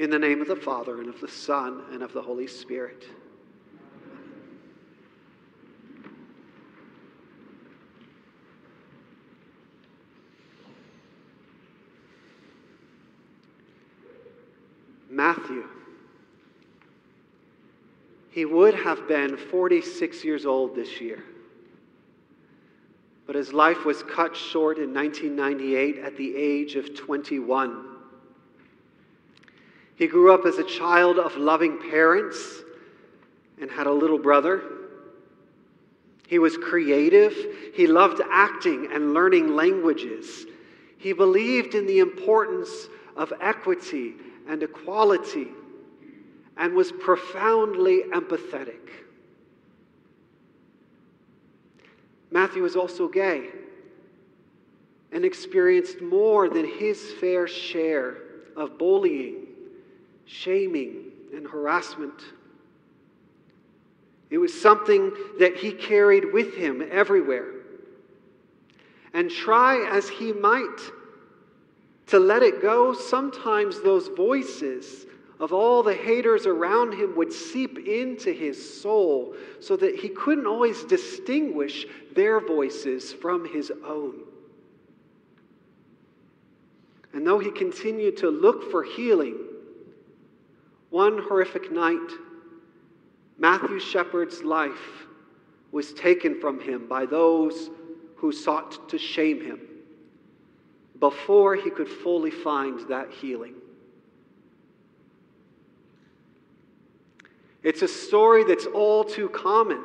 In the name of the Father, and of the Son, and of the Holy Spirit. Matthew. He would have been 46 years old this year. But his life was cut short in 1998 at the age of 21. He grew up as a child of loving parents and had a little brother. He was creative. He loved acting and learning languages. He believed in the importance of equity and equality and was profoundly empathetic. Matthew was also gay and experienced more than his fair share of bullying, shaming, and harassment. It was something that he carried with him everywhere. And try as he might to let it go, sometimes those voices of all the haters around him would seep into his soul so that he couldn't always distinguish their voices from his own. And though he continued to look for healing, one horrific night, Matthew Shepard's life was taken from him by those who sought to shame him before he could fully find that healing. It's a story that's all too common.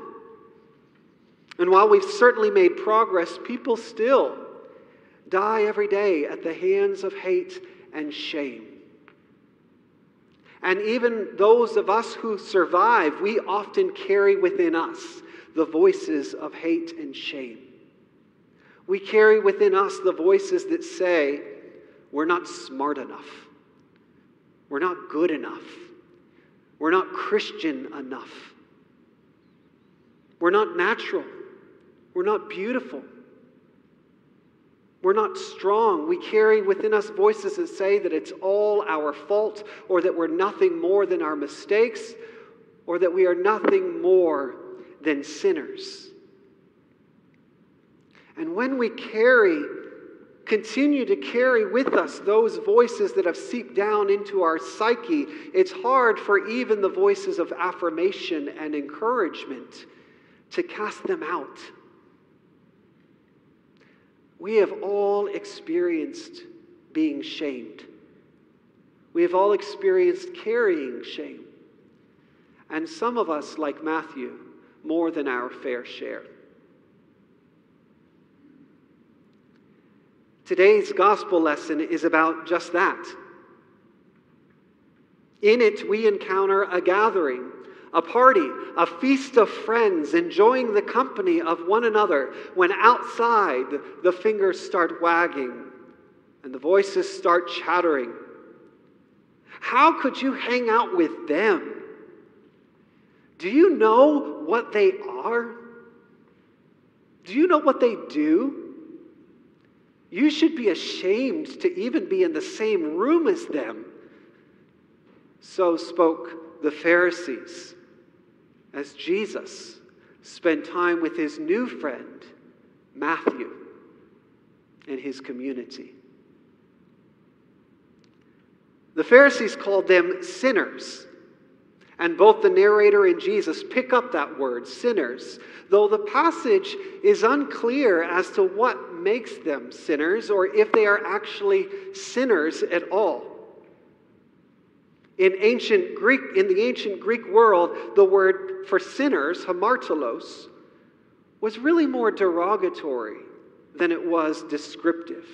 And while we've certainly made progress, people still die every day at the hands of hate and shame. And even those of us who survive, we often carry within us the voices of hate and shame. We carry within us the voices that say, we're not smart enough, we're not good enough, we're not Christian enough. We're not natural. We're not beautiful. We're not strong. We carry within us voices that say that it's all our fault, or that we're nothing more than our mistakes, or that we are nothing more than sinners. And when we carry continue to carry with us those voices that have seeped down into our psyche, it's hard for even the voices of affirmation and encouragement to cast them out. We have all experienced being shamed. We have all experienced carrying shame. And some of us, like Matthew, more than our fair share. Today's gospel lesson is about just that. In it, we encounter a gathering, a party, a feast of friends, enjoying the company of one another when outside the fingers start wagging and the voices start chattering. How could you hang out with them? Do you know what they are? Do you know what they do? You should be ashamed to even be in the same room as them. So spoke the Pharisees as Jesus spent time with his new friend, Matthew, and his community. The Pharisees called them sinners. And both the narrator and Jesus pick up that word, sinners, though the passage is unclear as to what makes them sinners or if they are actually sinners at all. In ancient Greek, in the ancient Greek world, the word for sinners, hamartolos, was really more derogatory than it was descriptive.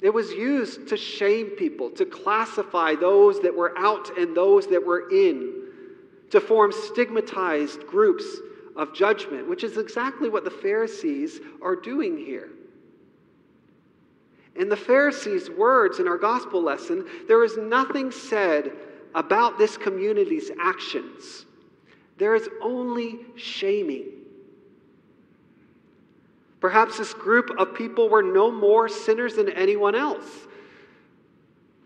It was used to shame people, to classify those that were out and those that were in, to form stigmatized groups of judgment, which is exactly what the Pharisees are doing here. In the Pharisees' words in our gospel lesson, there is nothing said about this community's actions. There is only shaming. Perhaps this group of people were no more sinners than anyone else.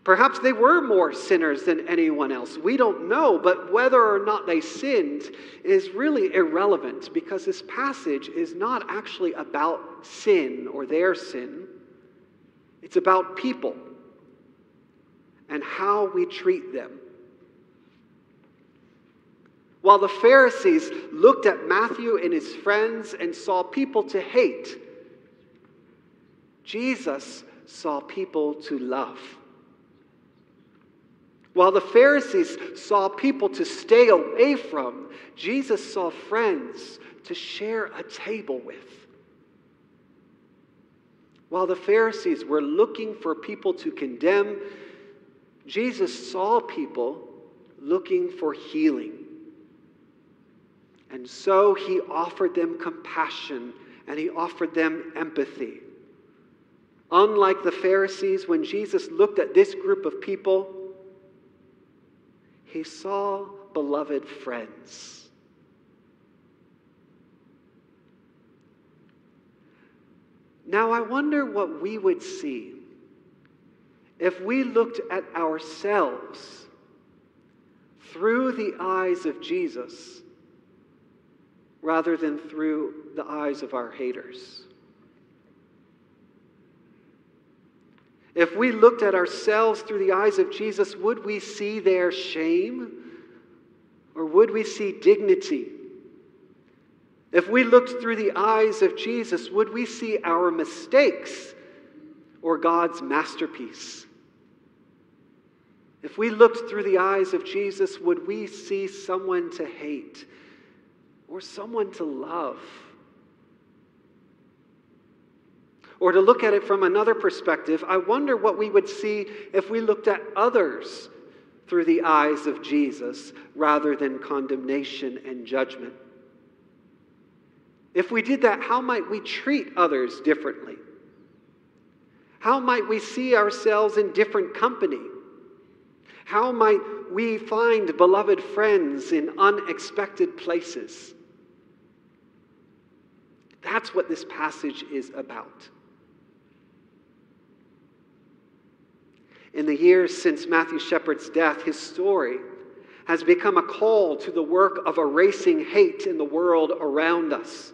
Perhaps they were more sinners than anyone else. We don't know, but whether or not they sinned is really irrelevant because this passage is not actually about sin or their sin. It's about people and how we treat them. While the Pharisees looked at Matthew and his friends and saw people to hate, Jesus saw people to love. While the Pharisees saw people to stay away from, Jesus saw friends to share a table with. While the Pharisees were looking for people to condemn, Jesus saw people looking for healing. And so he offered them compassion and he offered them empathy. Unlike the Pharisees, when Jesus looked at this group of people, he saw beloved friends. Now, I wonder what we would see if we looked at ourselves through the eyes of Jesus rather than through the eyes of our haters. If we looked at ourselves through the eyes of Jesus, would we see their shame or would we see dignity? If we looked through the eyes of Jesus, would we see our mistakes or God's masterpiece? If we looked through the eyes of Jesus, would we see someone to hate or someone to love? Or to look at it from another perspective, I wonder what we would see if we looked at others through the eyes of Jesus rather than condemnation and judgment. If we did that, how might we treat others differently? How might we see ourselves in different company? How might we find beloved friends in unexpected places? That's what this passage is about. In the years since Matthew Shepard's death, his story has become a call to the work of erasing hate in the world around us.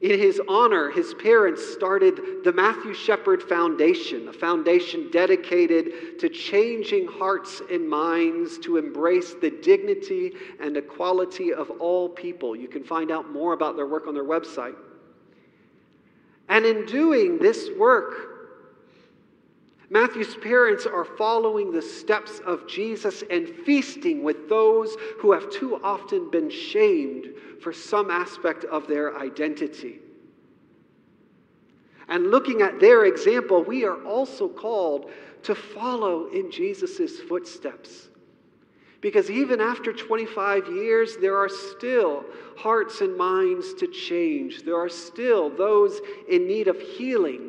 In his honor, his parents started the Matthew Shepard Foundation, a foundation dedicated to changing hearts and minds to embrace the dignity and equality of all people. You can find out more about their work on their website. And in doing this work, Matthew's parents are following the steps of Jesus and feasting with those who have too often been shamed for some aspect of their identity. And looking at their example, we are also called to follow in Jesus' footsteps. Because even after 25 years, there are still hearts and minds to change. There are still those in need of healing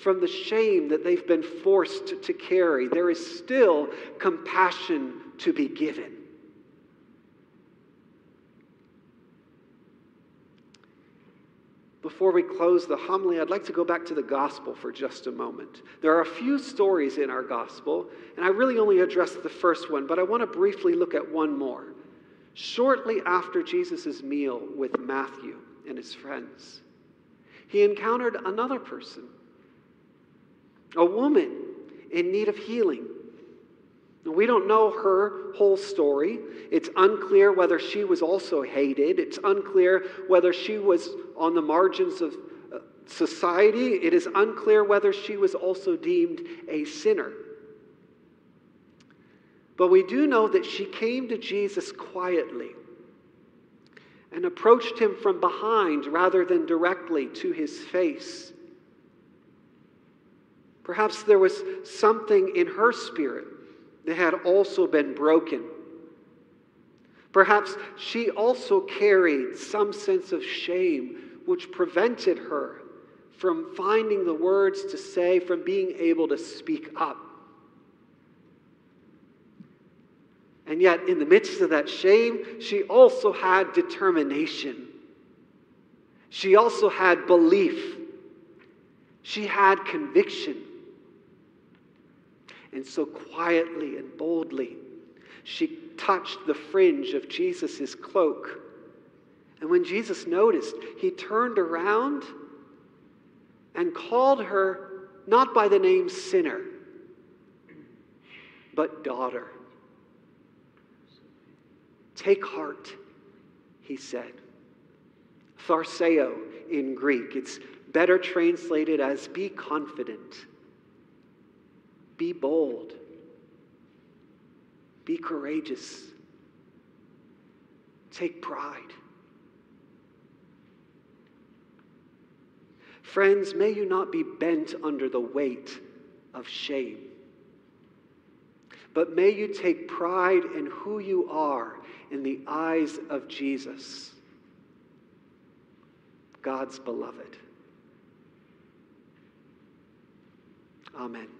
from the shame that they've been forced to carry. There is still compassion to be given. Before we close the homily, I'd like to go back to the gospel for just a moment. There are a few stories in our gospel, and I really only addressed the first one, but I want to briefly look at one more. Shortly after Jesus' meal with Matthew and his friends, he encountered another person a woman in need of healing. We don't know her whole story. It's unclear whether she was also hated. It's unclear whether she was on the margins of uh, society. It is unclear whether she was also deemed a sinner. But we do know that she came to Jesus quietly and approached him from behind rather than directly to his face. Perhaps there was something in her spirit that had also been broken. Perhaps she also carried some sense of shame which prevented her from finding the words to say, from being able to speak up. And yet, in the midst of that shame, she also had determination. She also had belief. She had conviction. And so quietly and boldly, she touched the fringe of Jesus' cloak. And when Jesus noticed, he turned around and called her not by the name sinner, but daughter. Take heart, he said. Tharseo in Greek. It's better translated as be confident, be bold, be courageous, take pride. Friends, may you not be bent under the weight of shame, but may you take pride in who you are in the eyes of Jesus, God's beloved. Amen.